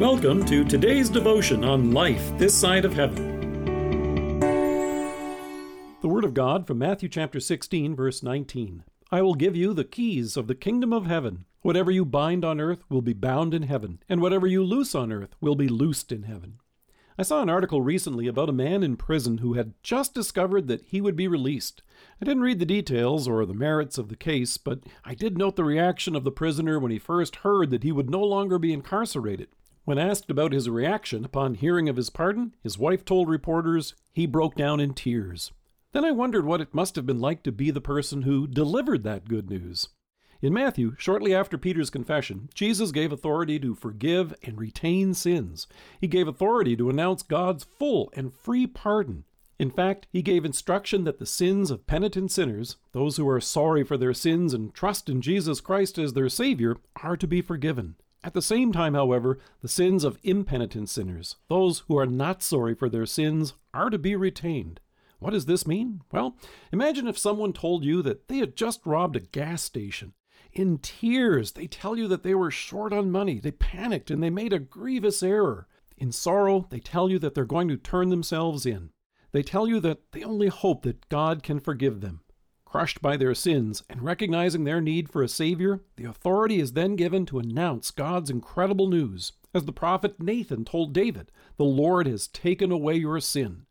Welcome to today's devotion on life this side of heaven. The Word of God from Matthew chapter 16, verse 19. I will give you the keys of the kingdom of heaven. Whatever you bind on earth will be bound in heaven, and whatever you loose on earth will be loosed in heaven. I saw an article recently about a man in prison who had just discovered that he would be released. I didn't read the details or the merits of the case, but I did note the reaction of the prisoner when he first heard that he would no longer be incarcerated. When asked about his reaction upon hearing of his pardon, his wife told reporters he broke down in tears. Then I wondered what it must have been like to be the person who delivered that good news. In Matthew, shortly after Peter's confession, Jesus gave authority to forgive and retain sins. He gave authority to announce God's full and free pardon. In fact, he gave instruction that the sins of penitent sinners, those who are sorry for their sins and trust in Jesus Christ as their Savior, are to be forgiven. At the same time, however, the sins of impenitent sinners, those who are not sorry for their sins, are to be retained. What does this mean? Well, imagine if someone told you that they had just robbed a gas station. In tears, they tell you that they were short on money, they panicked, and they made a grievous error. In sorrow, they tell you that they're going to turn themselves in. They tell you that they only hope that God can forgive them. Crushed by their sins and recognizing their need for a Savior, the authority is then given to announce God's incredible news. As the prophet Nathan told David, the Lord has taken away your sin.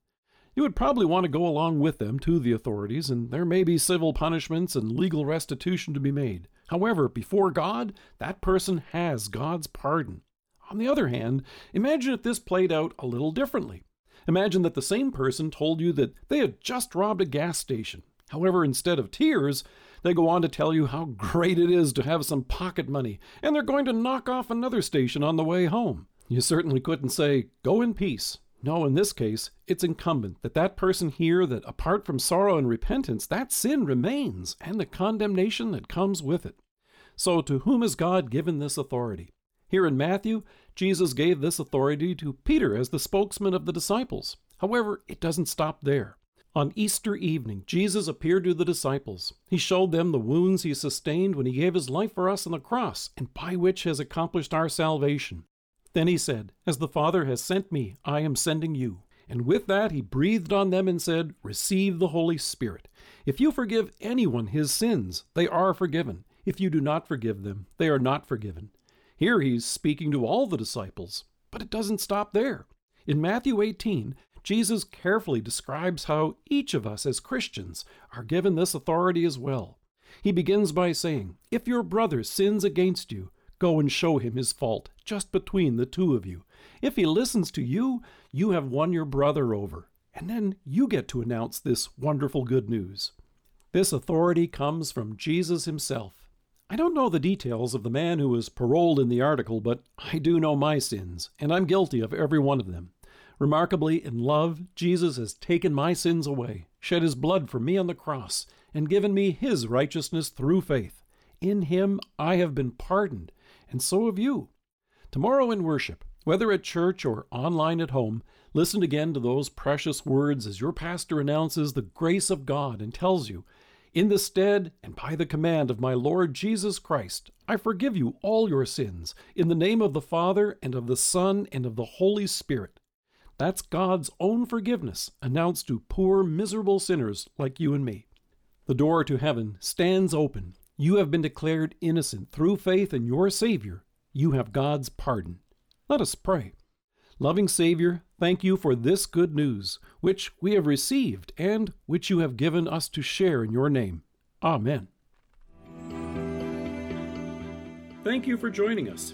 You would probably want to go along with them to the authorities, and there may be civil punishments and legal restitution to be made. However, before God, that person has God's pardon. On the other hand, imagine if this played out a little differently. Imagine that the same person told you that they had just robbed a gas station However, instead of tears, they go on to tell you how great it is to have some pocket money, and they're going to knock off another station on the way home. You certainly couldn't say, Go in peace. No, in this case, it's incumbent that that person hear that apart from sorrow and repentance, that sin remains and the condemnation that comes with it. So, to whom has God given this authority? Here in Matthew, Jesus gave this authority to Peter as the spokesman of the disciples. However, it doesn't stop there. On Easter evening, Jesus appeared to the disciples. He showed them the wounds he sustained when he gave his life for us on the cross, and by which has accomplished our salvation. Then he said, As the Father has sent me, I am sending you. And with that he breathed on them and said, Receive the Holy Spirit. If you forgive anyone his sins, they are forgiven. If you do not forgive them, they are not forgiven. Here he's speaking to all the disciples, but it doesn't stop there. In Matthew 18, Jesus carefully describes how each of us as Christians are given this authority as well. He begins by saying, If your brother sins against you, go and show him his fault, just between the two of you. If he listens to you, you have won your brother over. And then you get to announce this wonderful good news. This authority comes from Jesus himself. I don't know the details of the man who was paroled in the article, but I do know my sins, and I'm guilty of every one of them. Remarkably, in love, Jesus has taken my sins away, shed his blood for me on the cross, and given me his righteousness through faith. In him I have been pardoned, and so have you. Tomorrow in worship, whether at church or online at home, listen again to those precious words as your pastor announces the grace of God and tells you, In the stead and by the command of my Lord Jesus Christ, I forgive you all your sins, in the name of the Father, and of the Son, and of the Holy Spirit. That's God's own forgiveness announced to poor, miserable sinners like you and me. The door to heaven stands open. You have been declared innocent through faith in your Savior. You have God's pardon. Let us pray. Loving Savior, thank you for this good news, which we have received and which you have given us to share in your name. Amen. Thank you for joining us.